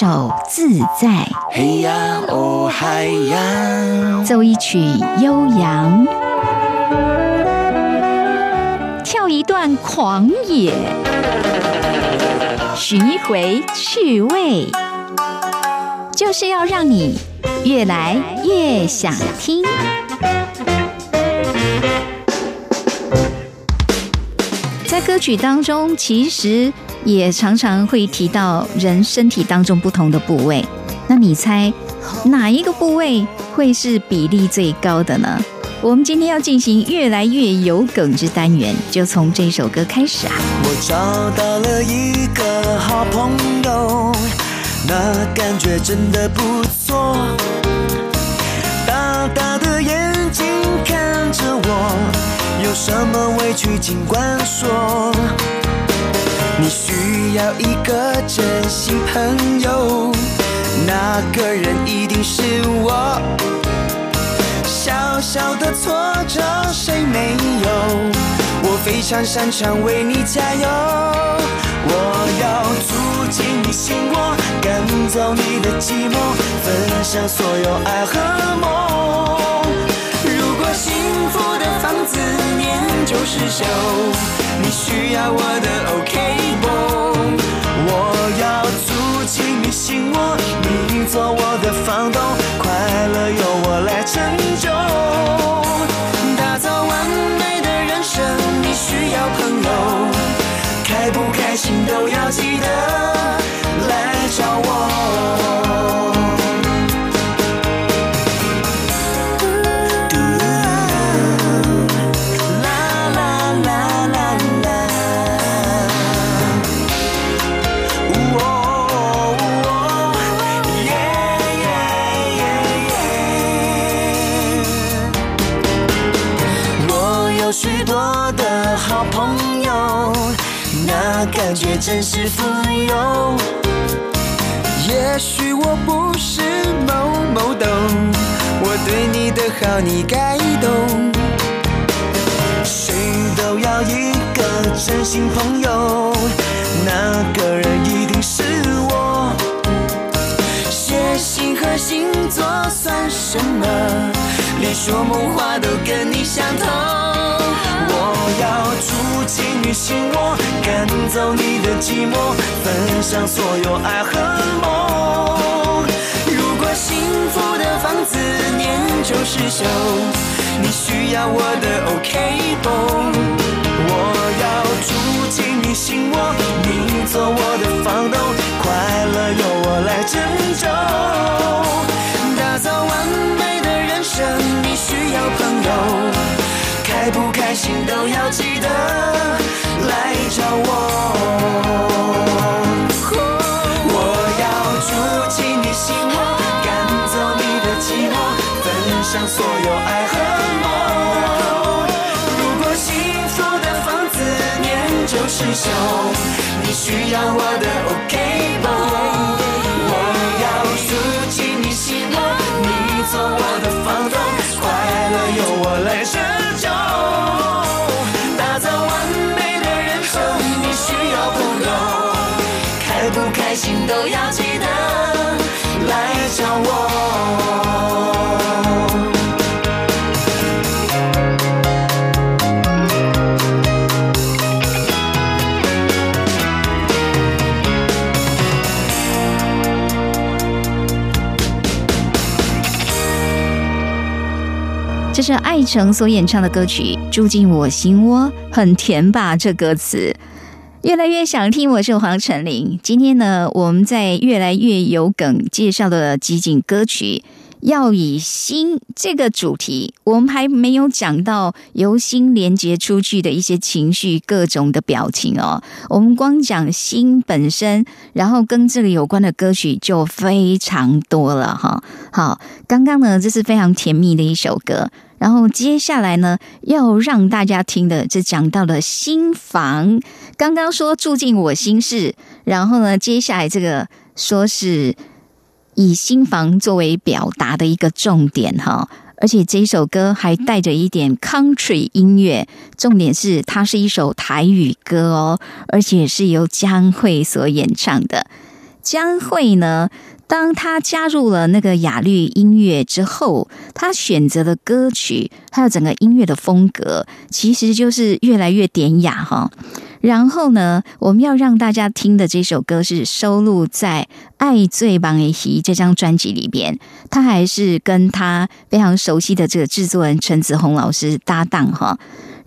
手自在。嘿呀哦嗨呀，奏一曲悠扬，跳一段狂野，寻一回趣味，就是要让你越来越想听。在歌曲当中，其实也常常会提到人身体当中不同的部位。那你猜哪一个部位会是比例最高的呢？我们今天要进行越来越有梗之单元，就从这首歌开始啊！我找到了一个好朋友，那感觉真的不错。大大的眼睛看着我，有什么委屈尽管说。你需要一个真心朋友，那个人一定是我。小小的挫折谁没有？我非常擅长为你加油。我要住进你心窝，赶走你的寂寞，分享所有爱和梦。如果幸福的房子年久失修，你需要我的 OK 绷。我要住进你心窝，你做我的房东，快乐由我来成就。打造完美的人生，你需要朋友，开不开心都要记得你该懂。谁都要一个真心朋友，那个人一定是我。血型和星座算什么？连说梦话都跟你相同。我要住进你心窝，赶走你的寂寞，分享所有爱和梦。年久失修，你需要我的 OK 绷。我要住进你心窝，你做我的房东，快乐由我来拯救。打造完美的人生，你需要朋友，开不开心都要记得来找我。我要住进你心窝，赶走你的寂寞，分享所有爱和梦。如果幸福的房子年久失修，你需要我的 OK 绷。我要住进你心窝，你做我的房东，快乐由我来拯救。打造完美的人生，你需要朋友，开不开心都要记得这是艾诚所演唱的歌曲《住进我心窝》，很甜吧？这歌词越来越想听。我是黄晨林，今天呢，我们在越来越有梗介绍的集锦歌曲，要以心这个主题，我们还没有讲到由心连接出去的一些情绪、各种的表情哦。我们光讲心本身，然后跟这个有关的歌曲就非常多了哈。好，刚刚呢，这是非常甜蜜的一首歌。然后接下来呢，要让大家听的，就讲到了心房。刚刚说住进我心事，然后呢，接下来这个说是以心房作为表达的一个重点哈。而且这一首歌还带着一点 country 音乐，重点是它是一首台语歌哦，而且是由江蕙所演唱的。江蕙呢，当他加入了那个雅律音乐之后，他选择的歌曲还有整个音乐的风格，其实就是越来越典雅哈。然后呢，我们要让大家听的这首歌是收录在《爱最棒的戏》这张专辑里边，他还是跟他非常熟悉的这个制作人陈子红老师搭档哈。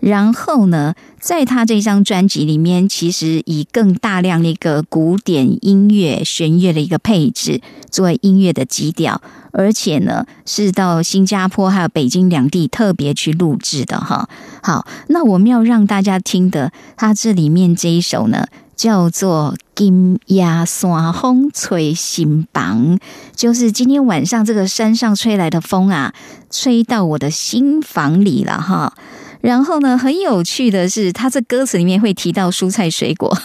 然后呢，在他这张专辑里面，其实以更大量的一个古典音乐、弦乐的一个配置作为音乐的基调，而且呢，是到新加坡还有北京两地特别去录制的哈。好，那我们要让大家听的，他这里面这一首呢，叫做《金鸭山风吹心房》，就是今天晚上这个山上吹来的风啊，吹到我的心房里了哈。然后呢，很有趣的是，他这歌词里面会提到蔬菜水果，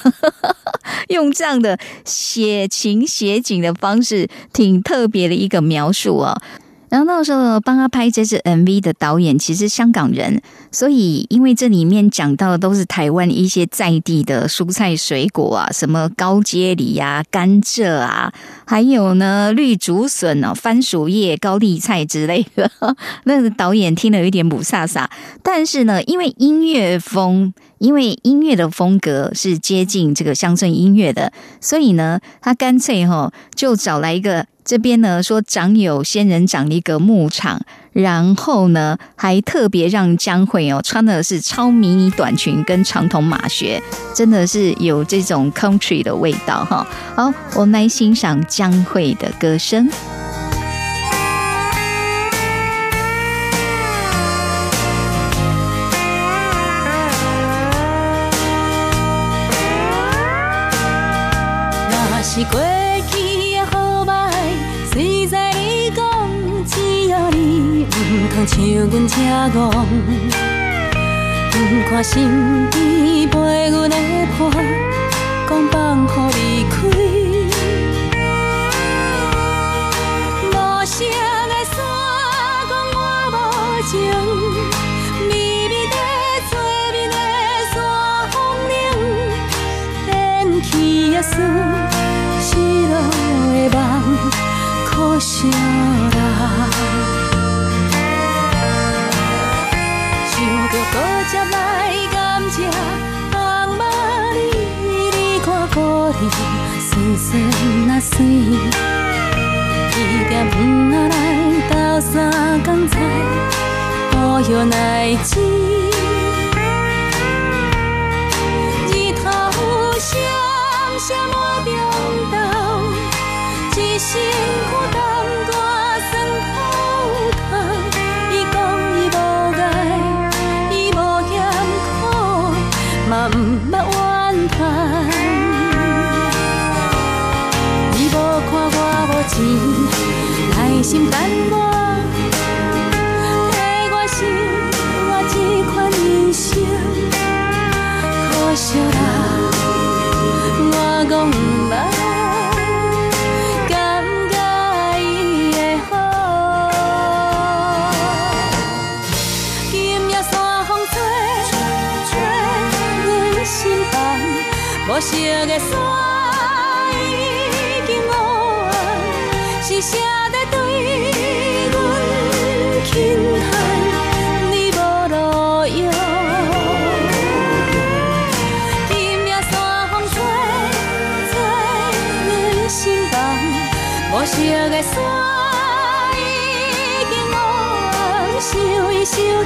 用这样的写情写景的方式，挺特别的一个描述啊。然后那时候帮他拍这支 MV 的导演其实香港人，所以因为这里面讲到的都是台湾一些在地的蔬菜水果啊，什么高阶梨呀、甘蔗啊，还有呢绿竹笋哦、番薯叶、高丽菜之类的。那个导演听了有点不飒飒，但是呢，因为音乐风，因为音乐的风格是接近这个乡村音乐的，所以呢，他干脆哈就找来一个。这边呢说长有仙人掌的一个牧场，然后呢还特别让江蕙哦穿的是超迷你短裙跟长筒马靴，真的是有这种 country 的味道哈。好，我们来欣赏江蕙的歌声。那是通像阮这戆，不看身边陪阮的伴，讲放乎离开。无声的山讲我无情，密密的做面的山风铃，连起也输，失落的梦可惜人。着搁接来感谢，放马你，你看故里酸酸啊酸，一点黄仔来斗三工菜，保佑来钱。日头闪闪满中道，一身苦心等我，替我想我这款人生，可惜啦，我讲毋捌。感觉伊的好，今夜山风吹，吹阮心房，无色的山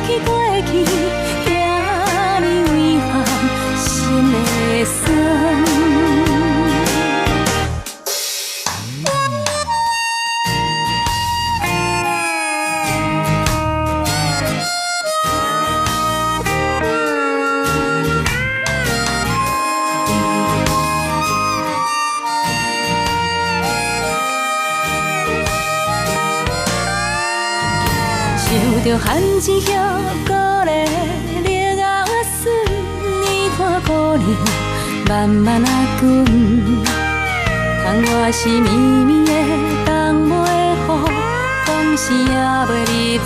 伊想起想着汉子遐鼓励，绿啊我孙，你看姑娘慢慢啊滚，窗外是绵绵的冬梅雨，风是也袂入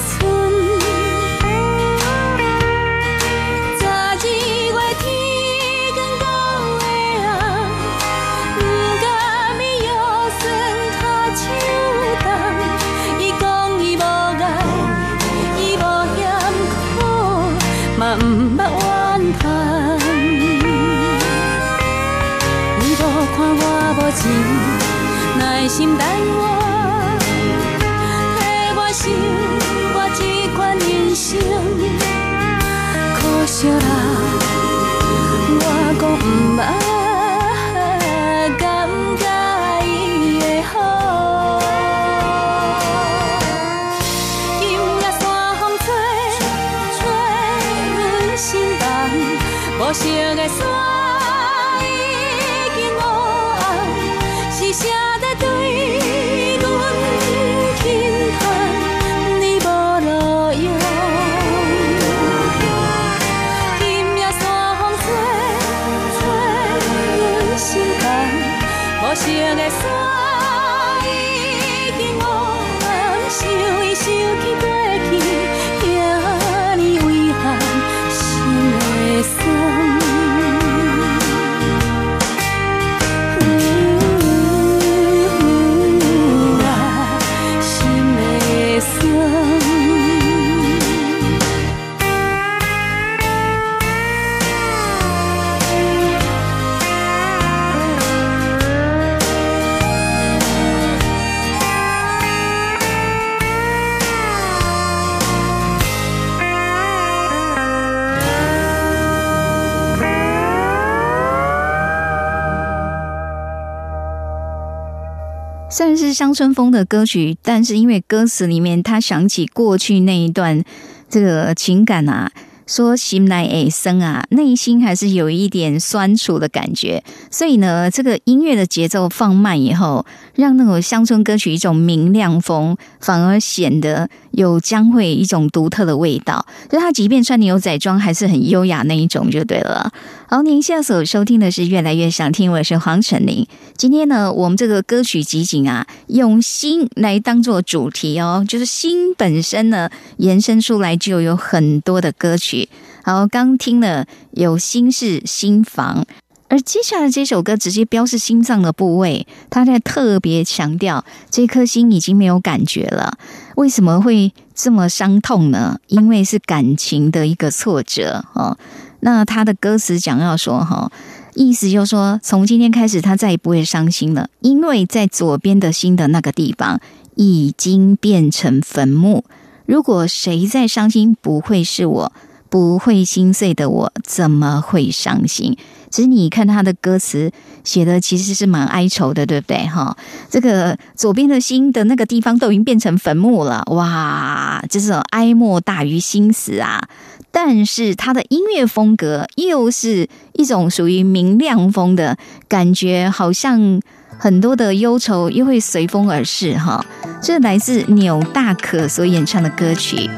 乡村风的歌曲，但是因为歌词里面他想起过去那一段这个情感啊。说心来诶生啊，内心还是有一点酸楚的感觉，所以呢，这个音乐的节奏放慢以后，让那种乡村歌曲一种明亮风，反而显得有将会一种独特的味道。就他即便穿牛仔装，还是很优雅那一种，就对了。好，您现在所收听的是越来越想听，我是黄晨林。今天呢，我们这个歌曲集锦啊，用心来当做主题哦，就是心本身呢，延伸出来就有很多的歌曲。好，刚听了有心事心房，而接下来这首歌直接标示心脏的部位，他在特别强调这颗心已经没有感觉了。为什么会这么伤痛呢？因为是感情的一个挫折哦。那他的歌词讲要说哈，意思就是说，从今天开始他再也不会伤心了，因为在左边的心的那个地方已经变成坟墓。如果谁在伤心，不会是我。不会心碎的我怎么会伤心？其实你看他的歌词写的其实是蛮哀愁的，对不对？哈，这个左边的心的那个地方都已经变成坟墓了，哇，这种哀莫大于心死啊！但是他的音乐风格又是一种属于明亮风的感觉，好像很多的忧愁又会随风而逝。哈，这来自纽大可所演唱的歌曲。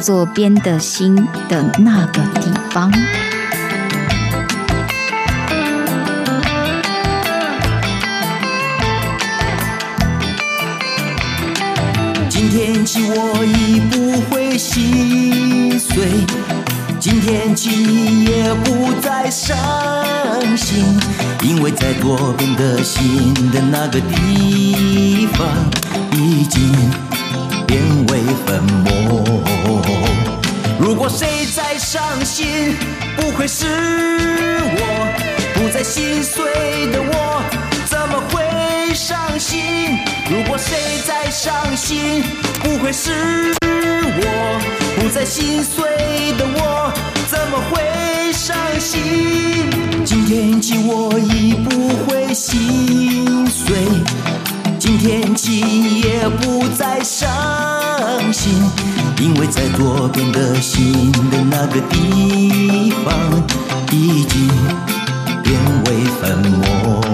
左边的心的那个地方。今天起我已不会心碎，今天起也不再伤心，因为在左边的心的那个地方已经。变为粉末。如果谁在伤心，不会是我；不再心碎的我，怎么会伤心？如果谁在伤心，不会是我；不再心碎的我，怎么会伤心？今天起，我已不会心碎。今天起也不再伤心，因为在左边的心的那个地方，已经变为粉末。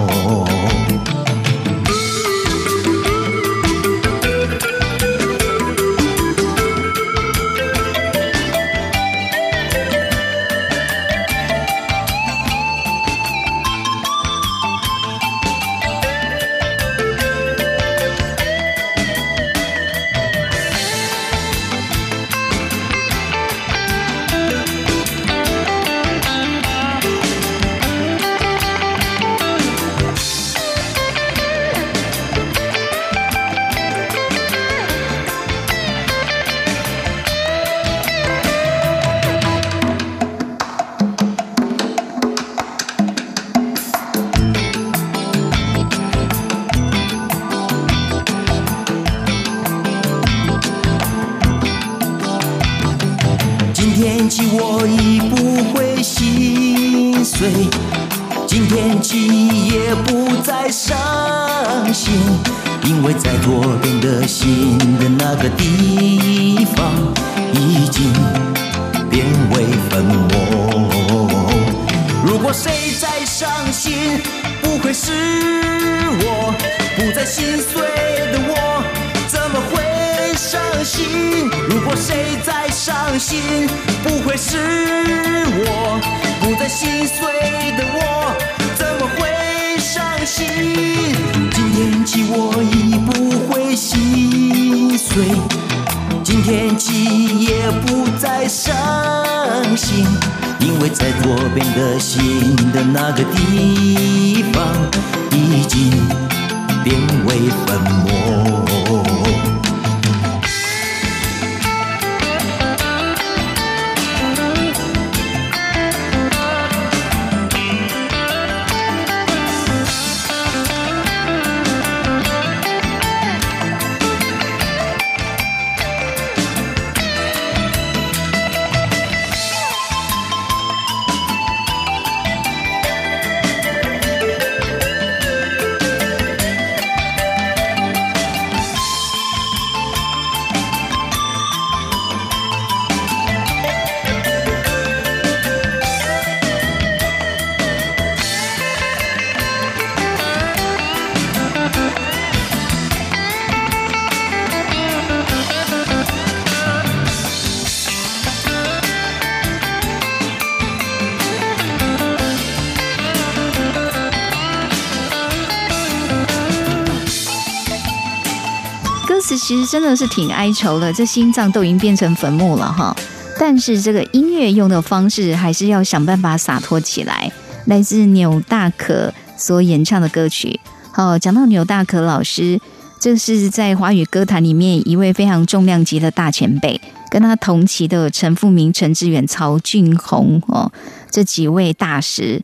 其实真的是挺哀愁的，这心脏都已经变成坟墓了哈。但是这个音乐用的方式还是要想办法洒脱起来。来自纽大可所演唱的歌曲，好，讲到纽大可老师，这是在华语歌坛里面一位非常重量级的大前辈，跟他同期的陈富明、陈志远、曹俊宏哦，这几位大师。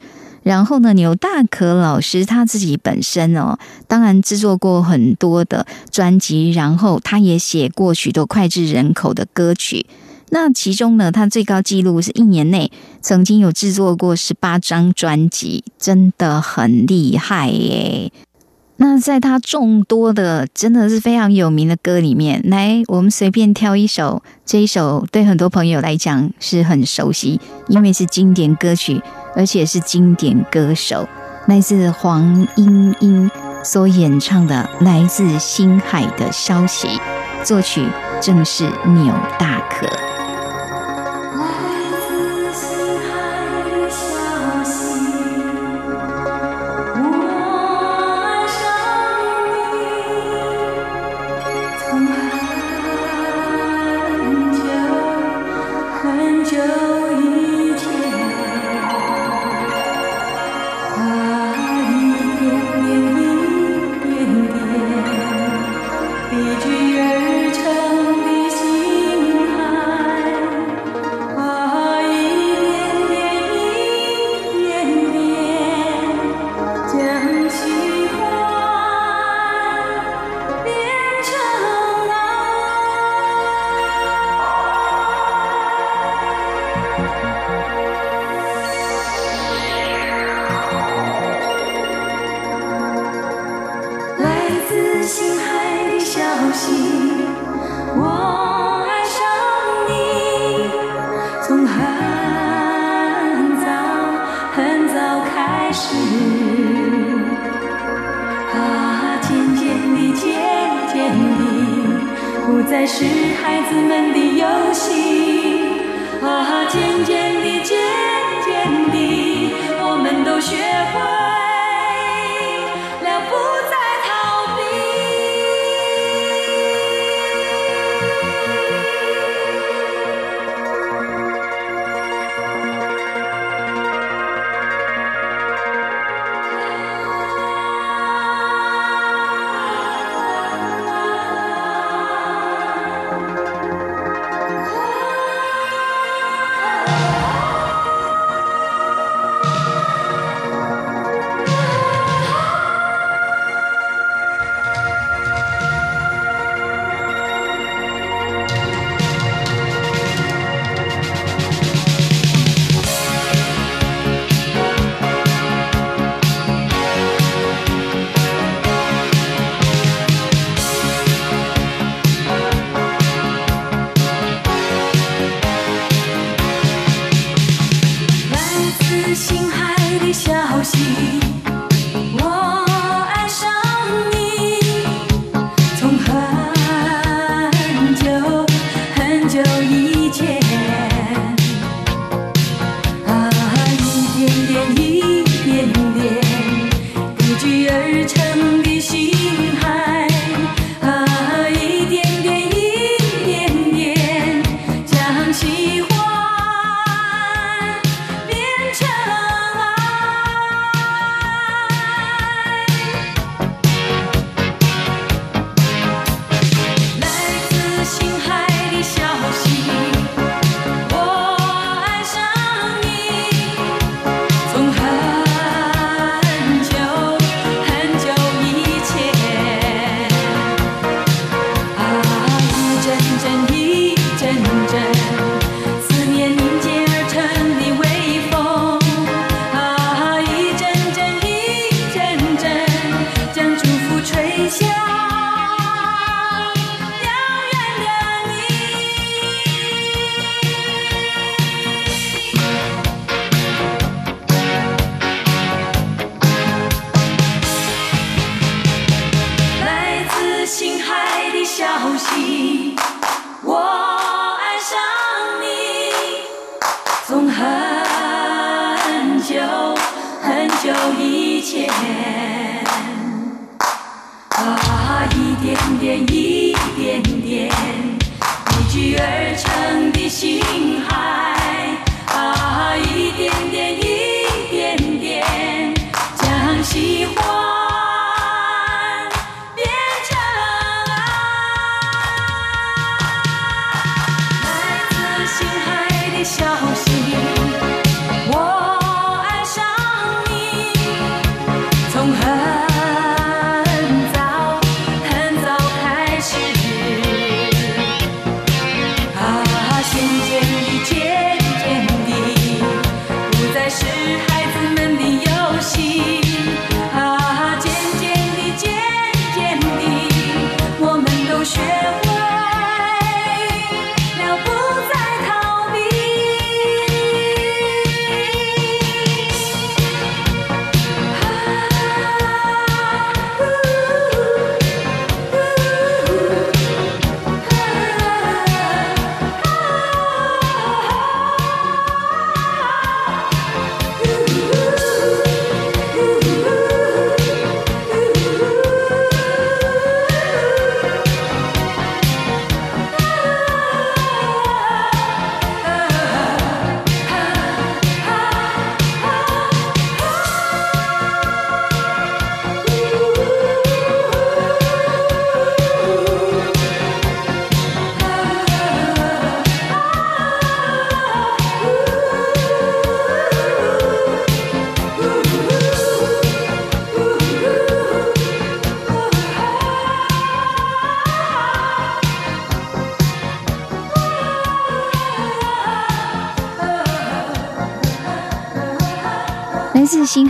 然后呢，牛大可老师他自己本身哦，当然制作过很多的专辑，然后他也写过许多脍炙人口的歌曲。那其中呢，他最高纪录是一年内曾经有制作过十八张专辑，真的很厉害耶。那在他众多的真的是非常有名的歌里面，来我们随便挑一首，这一首对很多朋友来讲是很熟悉，因为是经典歌曲，而且是经典歌手，来自黄莺莺所演唱的《来自星海的消息》，作曲正是钮大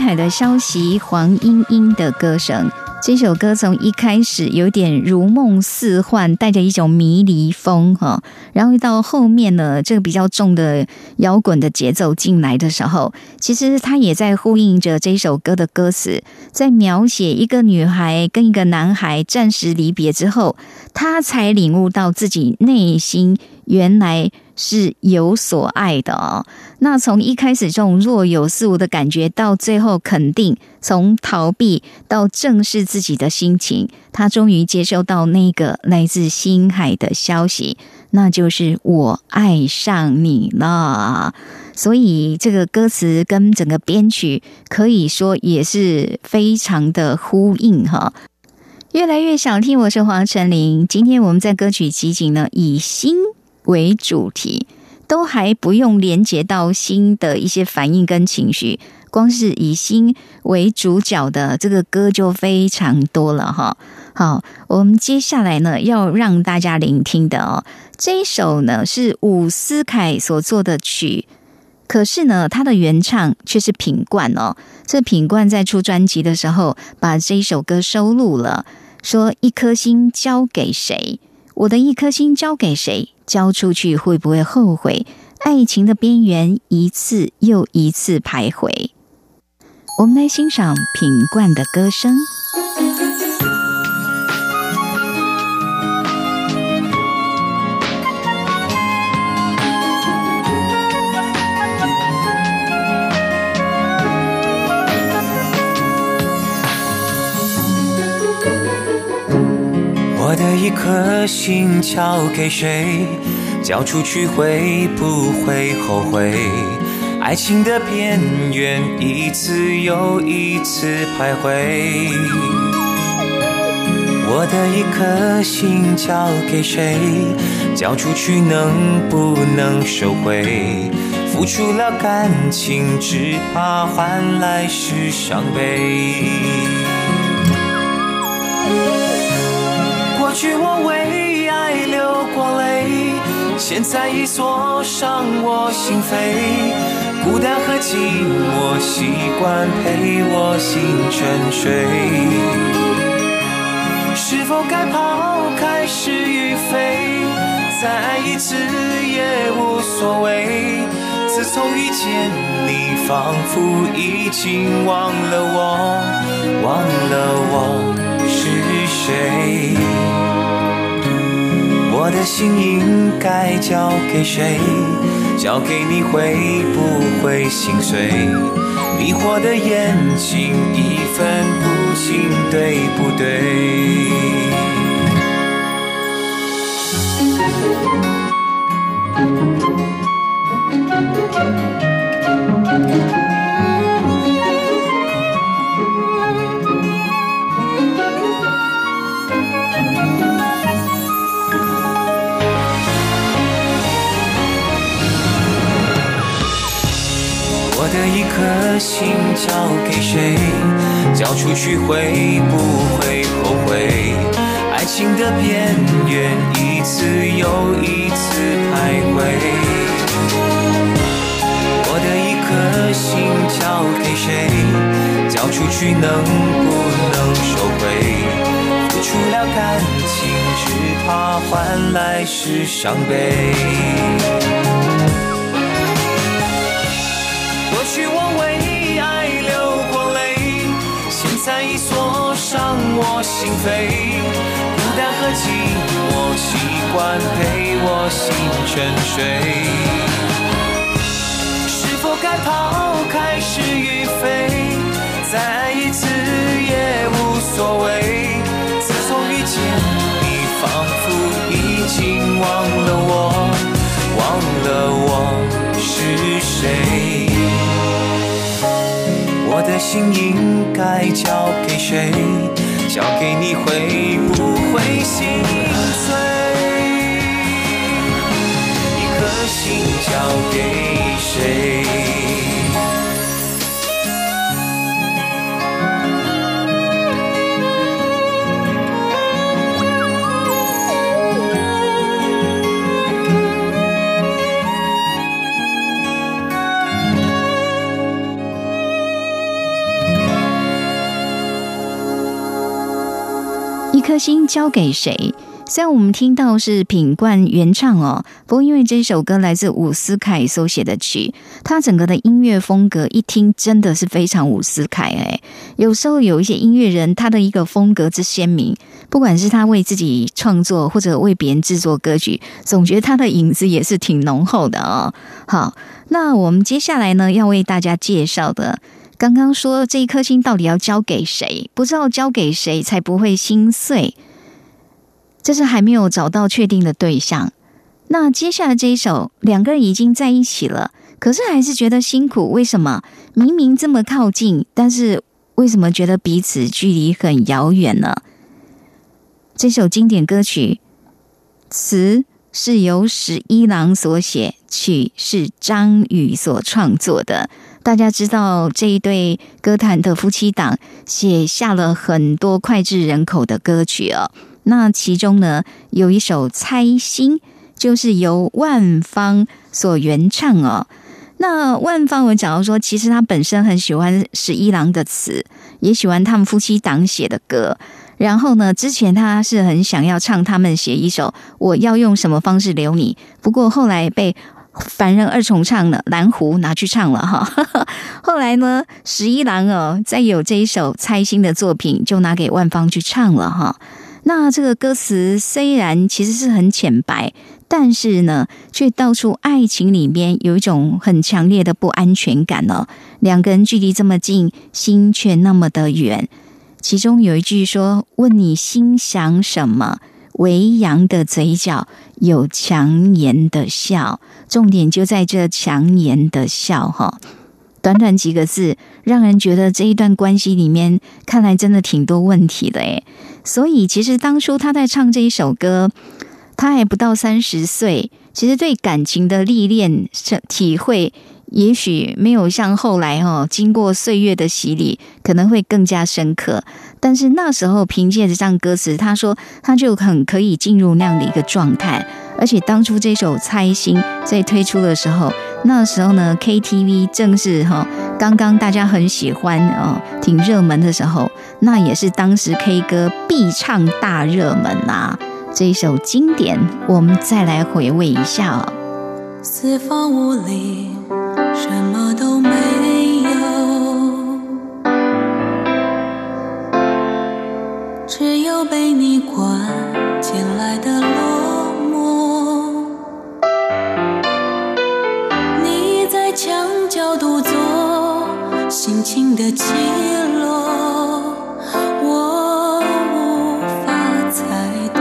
海的消息，黄莺莺的歌声。这首歌从一开始有点如梦似幻，带着一种迷离风哈，然后到后面呢，这个比较重的摇滚的节奏进来的时候，其实它也在呼应着这首歌的歌词，在描写一个女孩跟一个男孩暂时离别之后，她才领悟到自己内心原来是有所爱的哦。那从一开始这种若有似无的感觉，到最后肯定，从逃避到正视自己的心情，他终于接收到那个来自星海的消息，那就是我爱上你了。所以这个歌词跟整个编曲可以说也是非常的呼应哈。越来越想听，我是黄晨林。今天我们在歌曲集锦呢，以心为主题。都还不用连接到心的一些反应跟情绪，光是以心为主角的这个歌就非常多了哈。好，我们接下来呢要让大家聆听的哦，这一首呢是伍思凯所作的曲，可是呢他的原唱却是品冠哦。这品冠在出专辑的时候把这一首歌收录了，说一颗心交给谁？我的一颗心交给谁？交出去会不会后悔？爱情的边缘一次又一次徘徊。我们来欣赏品冠的歌声。的一颗心交给谁？交出去会不会后悔？爱情的边缘，一次又一次徘徊。我的一颗心交给谁？交出去能不能收回？付出了感情，只怕换来是伤悲。去我为爱流过泪，现在已锁上我心扉。孤单和寂寞习惯陪我心沉睡。是否该抛开是与非？再爱一次也无所谓。自从遇见你，仿佛已经忘了我，忘了我谁。我的心应该交给谁？交给你会不会心碎？迷惑的眼睛已分不清对不对？的一颗心交给谁？交出去会不会后悔？爱情的边缘，一次又一次徘徊。我的一颗心交给谁？交出去能不能收回？付出了感情，只怕换来是伤悲。我心扉。孤单和寂寞习惯陪我心沉睡。是否该抛开是与非？再爱一次也无所谓。自从遇见你，仿佛已经忘了我，忘了我是谁。我的心应该交给谁？交给你会不会心碎？一颗心交给谁？心交给谁？虽然我们听到是品冠原唱哦，不过因为这首歌来自伍思凯所写的曲，他整个的音乐风格一听真的是非常伍思凯哎。有时候有一些音乐人，他的一个风格之鲜明，不管是他为自己创作或者为别人制作歌曲，总觉得他的影子也是挺浓厚的哦。好，那我们接下来呢要为大家介绍的。刚刚说这一颗心到底要交给谁？不知道交给谁才不会心碎，这是还没有找到确定的对象。那接下来这一首，两个人已经在一起了，可是还是觉得辛苦。为什么？明明这么靠近，但是为什么觉得彼此距离很遥远呢？这首经典歌曲词是由十一郎所写，曲是张宇所创作的。大家知道这一对歌坛的夫妻档写下了很多脍炙人口的歌曲哦。那其中呢，有一首《猜心》，就是由万芳所原唱哦。那万芳，我讲到说，其实他本身很喜欢十一郎的词，也喜欢他们夫妻档写的歌。然后呢，之前他是很想要唱他们写一首《我要用什么方式留你》，不过后来被。凡人二重唱了，蓝湖拿去唱了哈。后来呢，十一郎哦，再有这一首猜心的作品，就拿给万芳去唱了哈。那这个歌词虽然其实是很浅白，但是呢，却道出爱情里面有一种很强烈的不安全感哦。两个人距离这么近，心却那么的远。其中有一句说：“问你心想什么？微扬的嘴角，有强颜的笑。重点就在这强颜的笑哈。短短几个字，让人觉得这一段关系里面，看来真的挺多问题的诶。所以，其实当初他在唱这一首歌，他还不到三十岁，其实对感情的历练、体会，也许没有像后来哈，经过岁月的洗礼，可能会更加深刻。但是那时候凭借着这样歌词，他说他就很可以进入那样的一个状态。而且当初这首《猜心》在推出的时候，那时候呢，KTV 正是哈刚刚大家很喜欢哦，挺热门的时候，那也是当时 K 歌必唱大热门呐。这一首经典，我们再来回味一下哦。四方五里，什么有被你关进来的落寞，你在墙角独坐。心情的起落，我无法猜透。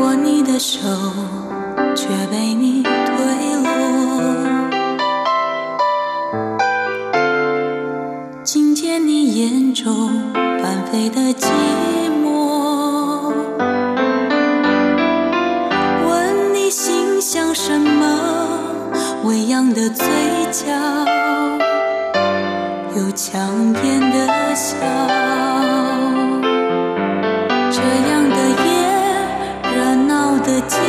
握你的手，却被你眼中翻飞的寂寞，问你心想什么？微扬的嘴角，有强颜的笑。这样的夜，热闹的街，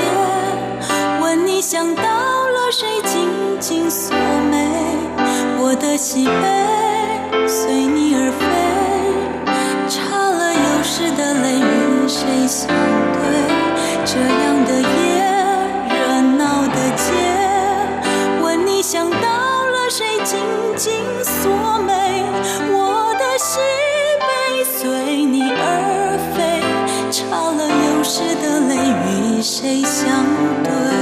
问你想到了谁，紧紧锁眉。我的喜悲随你相对？这样的夜，热闹的街。问你想到了谁，紧紧锁眉，我的喜悲随你而飞，擦了又湿的泪与谁相对？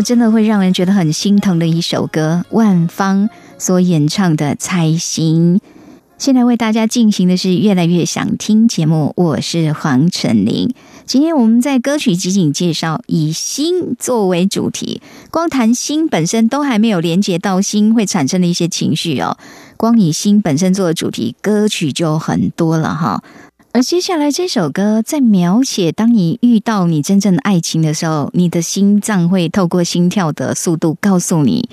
真的会让人觉得很心疼的一首歌，万芳所演唱的《猜心》。现在为大家进行的是越来越想听节目，我是黄晨林。今天我们在歌曲集锦介绍以心作为主题，光谈心本身都还没有连接到心会产生的一些情绪哦。光以心本身做的主题，歌曲就很多了哈。而接下来这首歌在描写，当你遇到你真正的爱情的时候，你的心脏会透过心跳的速度告诉你，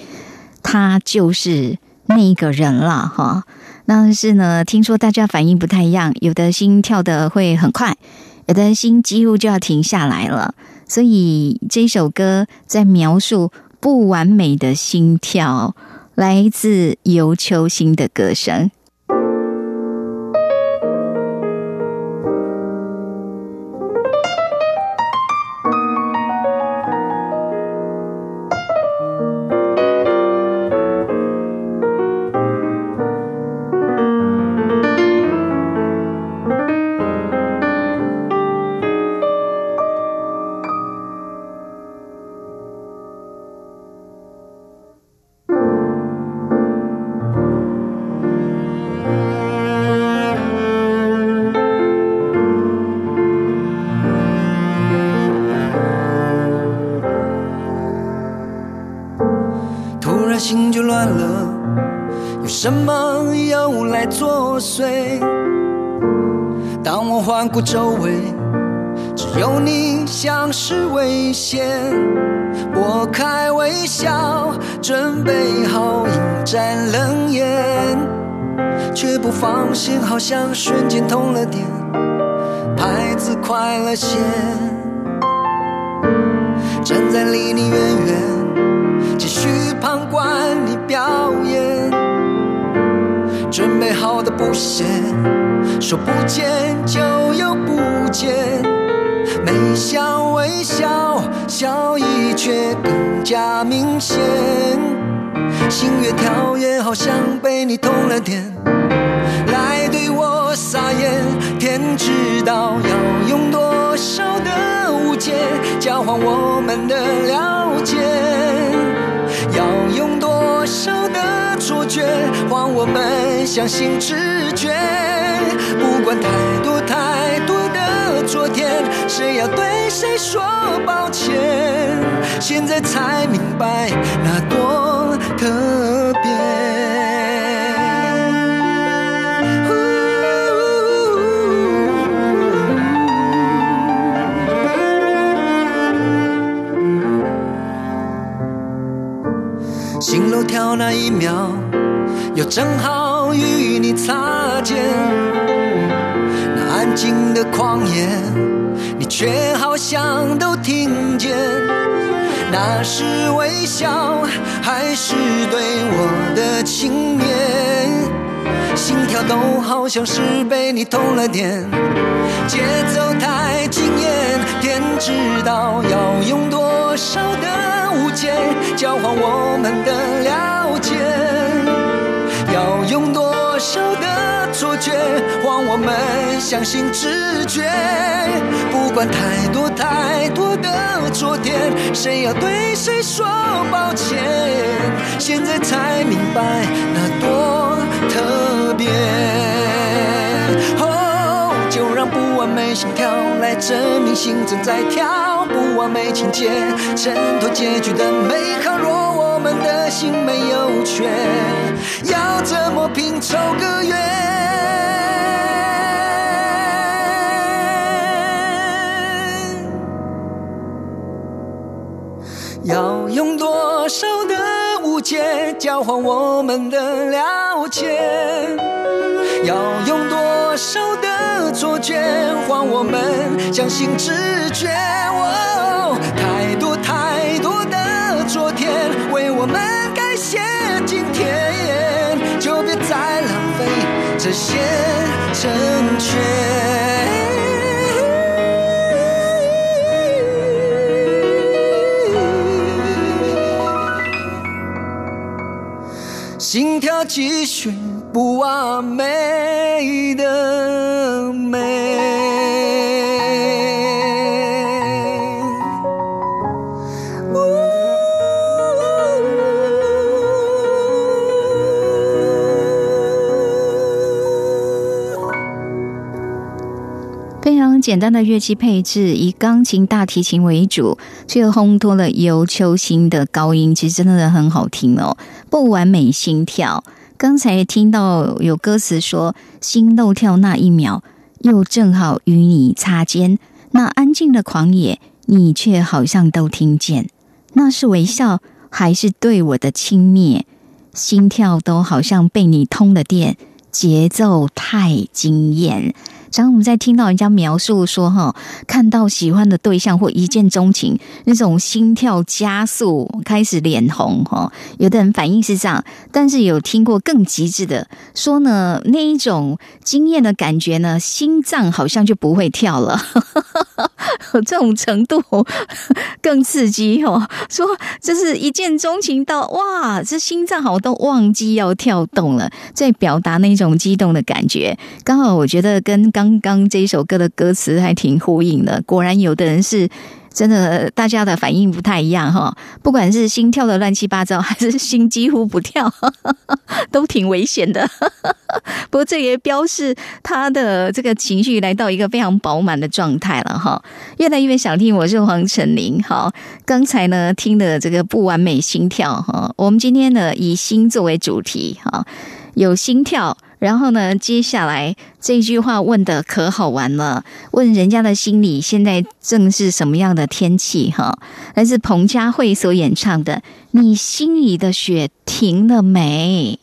他就是那个人了哈。但是呢，听说大家反应不太一样，有的心跳的会很快，有的心几乎就要停下来了。所以这首歌在描述不完美的心跳，来自尤秋兴的歌声。周围只有你像是危险，拨开微笑，准备好迎战冷眼，却不放心，好像瞬间通了电，拍子快了些，站在离你远远，继续旁观你表演，准备好的不写。说不见就又不见，没笑微笑，笑意却更加明显。心越跳跃，好像被你通了电，来对我撒盐。天知道要用多少的误解，交换我们的了解，少的错觉，换我们相信直觉。不管太多太多的昨天，谁要对谁说抱歉？现在才明白那多特别。那一秒，又正好与你擦肩。那安静的旷野，你却好像都听见。那是微笑，还是对我的轻蔑？心跳都好像是被你通了电，节奏太惊艳，天知道要用多少的误解交换我们的了解，要用多少的。错觉，换我们相信直觉。不管太多太多的昨天，谁要对谁说抱歉？现在才明白那多特别。让不完美心跳来证明心正在跳。不完美情节衬托结局的美好。若我们的心没有缺，要怎么拼凑个圆？要用多少的误解交换我们的了解？要用多少觉换我们相信直觉？太多太多的昨天为我们改写今天，就别再浪费这些成全。心跳继续，不完美的非常简单的乐器配置，以钢琴、大提琴为主，却烘托了尤秋兴的高音，其实真的很好听哦。不完美心跳，刚才听到有歌词说“心漏跳那一秒，又正好与你擦肩”，那安静的狂野，你却好像都听见。那是微笑，还是对我的轻蔑？心跳都好像被你通了电，节奏太惊艳。然后我们在听到人家描述说，哈，看到喜欢的对象或一见钟情，那种心跳加速，开始脸红，哈，有的人反应是这样，但是有听过更极致的，说呢，那一种惊艳的感觉呢，心脏好像就不会跳了，这种程度更刺激哦。说这是一见钟情到哇，这心脏好像都忘记要跳动了，在表达那种激动的感觉。刚好我觉得跟刚刚这一首歌的歌词还挺呼应的，果然有的人是真的，大家的反应不太一样哈。不管是心跳的乱七八糟，还是心几乎不跳，都挺危险的。不过这也标示他的这个情绪来到一个非常饱满的状态了哈。越来越想听，我是黄晨林。好，刚才呢听的这个不完美心跳哈，我们今天呢以心作为主题哈，有心跳。然后呢？接下来这句话问的可好玩了，问人家的心里现在正是什么样的天气？哈，来自彭佳慧所演唱的《你心里的雪停了没》。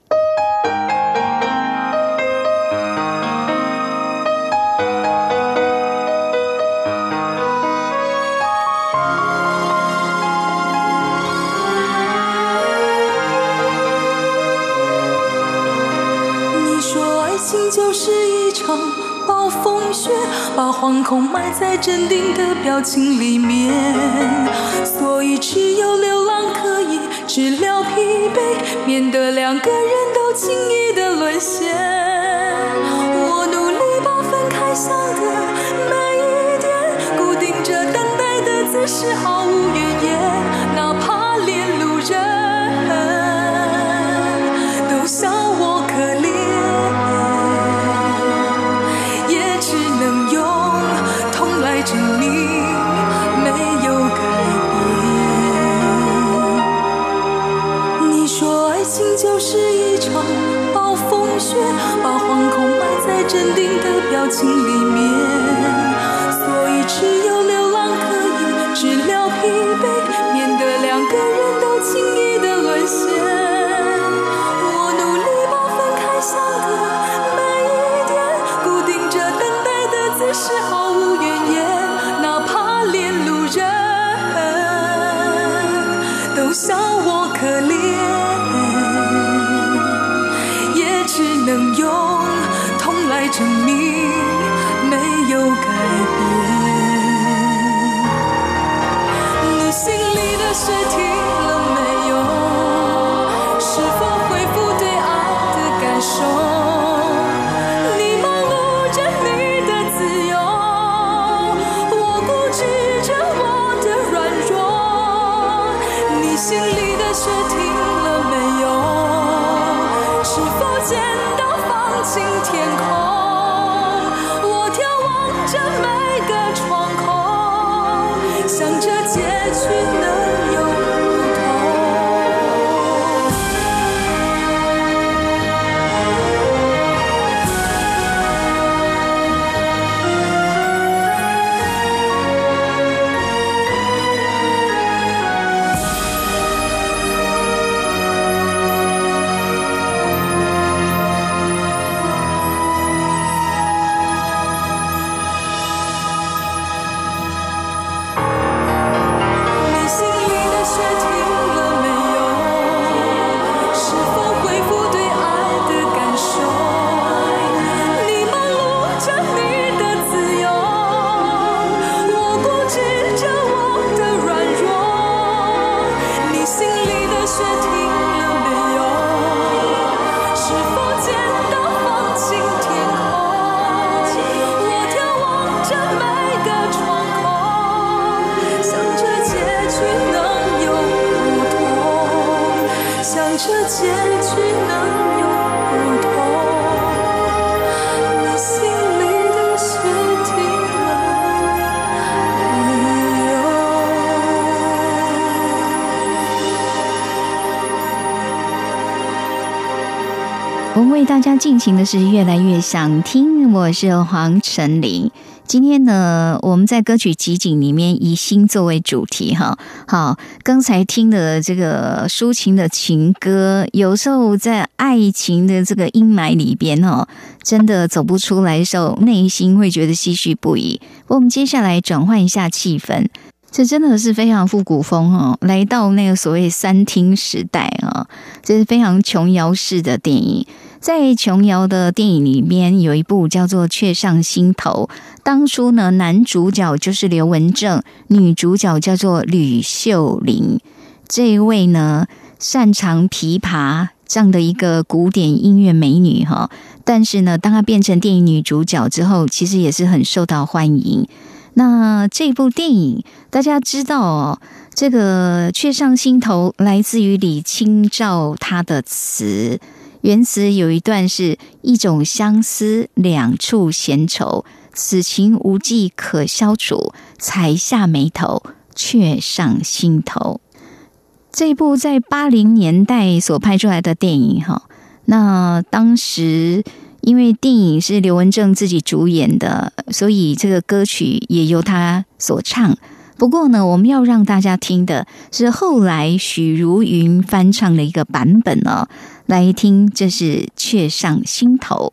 情就是一场暴风雪，把惶恐埋在镇定的表情里面。所以只有流浪可以治疗疲惫，免得两个人都轻易的沦陷。我努力把分开想的每一点，固定着等待的姿势，毫无怨言。哪怕连路人都笑惶恐埋在镇定的表情里面。听的是越来越想听，我是黄晨林。今天呢，我们在歌曲集锦里面以心作为主题哈。好，刚才听的这个抒情的情歌，有时候在爱情的这个阴霾里边哦，真的走不出来的时候，内心会觉得唏嘘不已。我们接下来转换一下气氛，这真的是非常复古风哦，来到那个所谓三厅时代啊，这是非常琼瑶式的电影。在琼瑶的电影里面，有一部叫做《却上心头》。当初呢，男主角就是刘文正，女主角叫做吕秀玲。这一位呢，擅长琵琶这样的一个古典音乐美女哈。但是呢，当她变成电影女主角之后，其实也是很受到欢迎。那这部电影大家知道哦，这个《却上心头》来自于李清照她的词。原词有一段是一种相思，两处闲愁，此情无计可消除，才下眉头，却上心头。这部在八零年代所拍出来的电影，哈，那当时因为电影是刘文正自己主演的，所以这个歌曲也由他所唱。不过呢，我们要让大家听的是后来许茹芸翻唱的一个版本哦。来听，这是《却上心头》。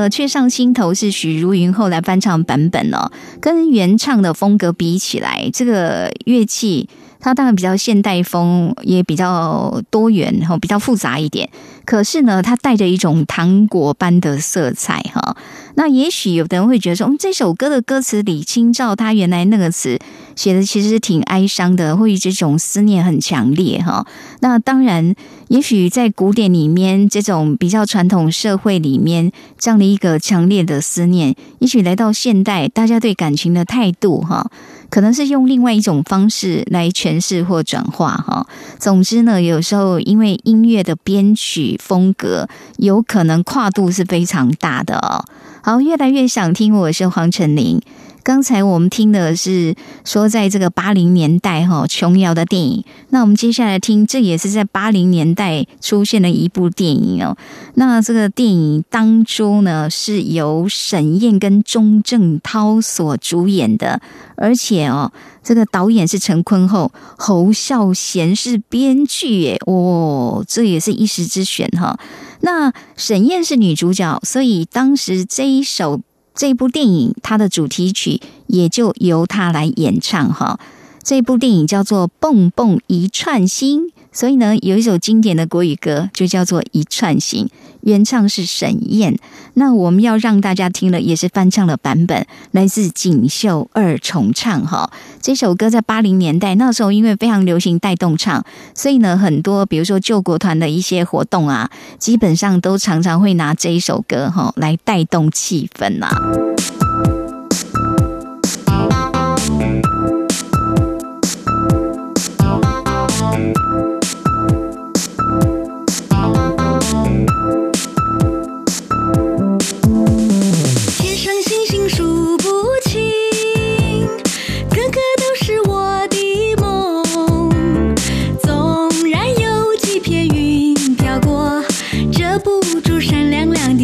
呃《却上心头》是许茹芸后来翻唱版本哦，跟原唱的风格比起来，这个乐器。它当然比较现代风，也比较多元，哈，比较复杂一点。可是呢，它带着一种糖果般的色彩，哈。那也许有的人会觉得说，嗯，这首歌的歌词李清照他原来那个词写的其实挺哀伤的，或者这种思念很强烈，哈。那当然，也许在古典里面，这种比较传统社会里面这样的一个强烈的思念，也许来到现代，大家对感情的态度，哈。可能是用另外一种方式来诠释或转化哈。总之呢，有时候因为音乐的编曲风格，有可能跨度是非常大的哦。好，越来越想听，我是黄晨林。刚才我们听的是说，在这个八零年代哈，琼瑶的电影。那我们接下来听，这也是在八零年代出现的一部电影哦。那这个电影当中呢，是由沈燕跟钟镇涛所主演的，而且哦，这个导演是陈坤厚，侯孝贤是编剧耶，哦，这也是一时之选哈。那沈燕是女主角，所以当时这一首。这部电影它的主题曲也就由他来演唱哈。这部电影叫做《蹦蹦一串心》，所以呢，有一首经典的国语歌就叫做《一串心》。原唱是沈燕，那我们要让大家听了也是翻唱的版本，来自锦绣二重唱哈。这首歌在八零年代那时候，因为非常流行带动唱，所以呢，很多比如说救国团的一些活动啊，基本上都常常会拿这一首歌哈来带动气氛呐。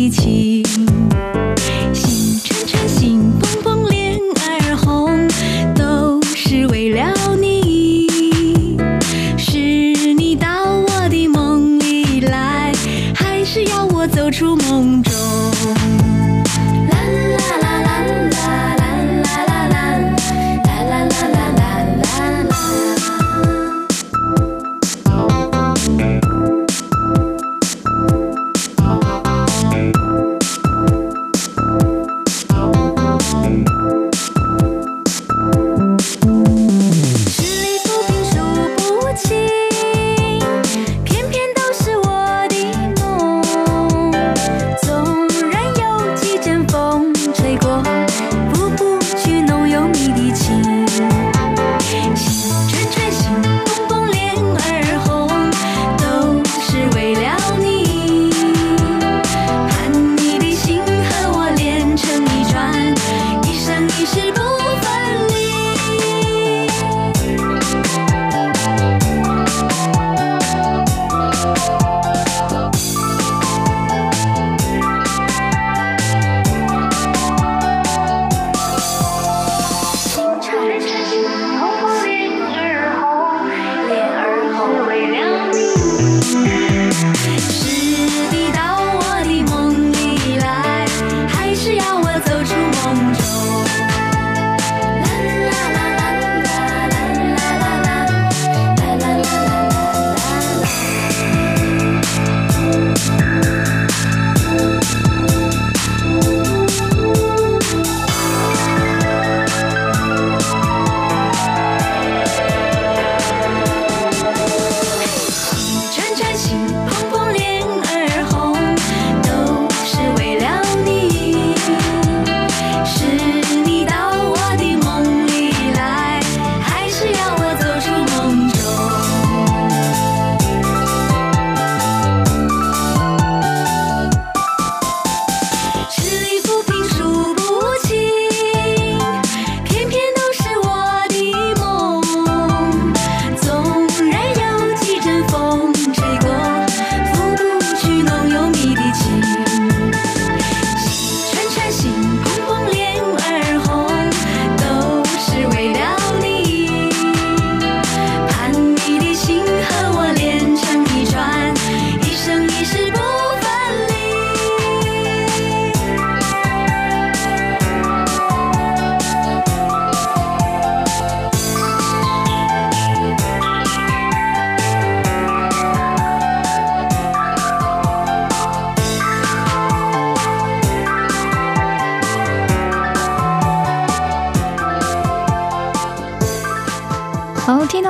起。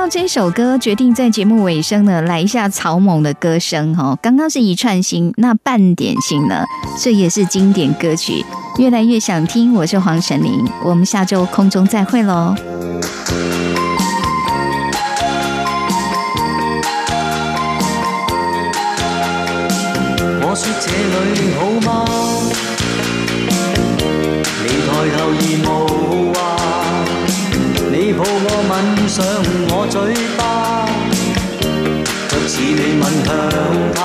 到这首歌，决定在节目尾声呢来一下草蜢的歌声哈。刚刚是一串心，那半点心呢？这也是经典歌曲，越来越想听。我是黄晨林，我们下周空中再会喽。我说这里好吗？吻上我嘴巴，却似你吻向他。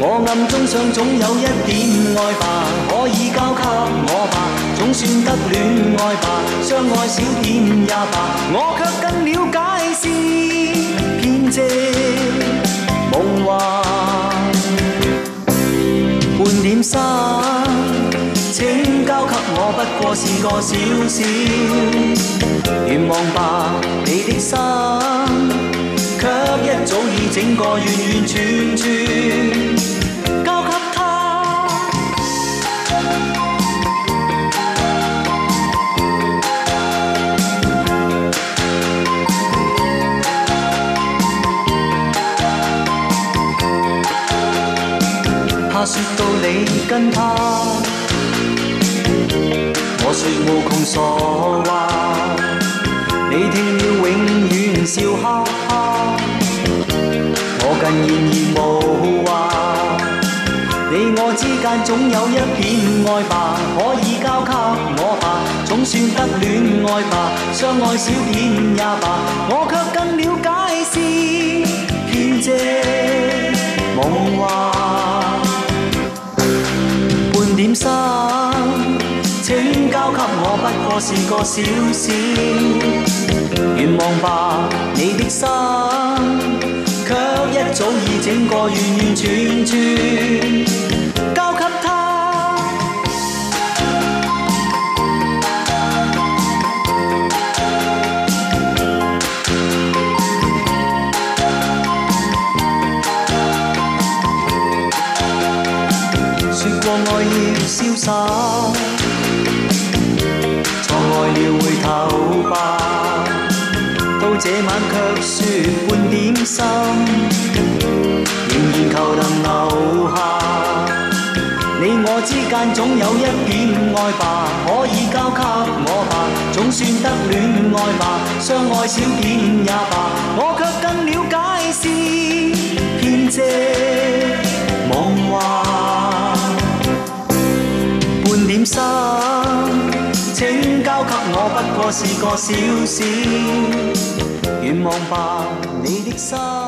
我暗中想总有一点爱吧，可以交给我吧，总算得恋爱吧，相爱少点也罢，我却更了解是骗借梦幻。半點心，請交給我，不過是個小小願望吧。你的心，卻一早已整個完完全全交給他。怕說到你跟他，我說無窮傻話，你聽了永遠笑哈哈，我更然而無話。你我之間總有一片愛吧，可以交給我吧，總算得戀愛吧，相愛少點也罢，我卻更了解是騙借夢幻。半點心，交給我，不過是個小小願望吧。你的心，卻一早已整個完完全全交給他。說過愛要瀟灑，這晚卻說半點心，仍然求能留下。你我之間總有一點愛吧，可以交給我吧，總算得戀愛吧，相愛少點也罢，我卻更了解是騙借夢幻。半點心，請交給我，不過是個小小愿望吧，你的心。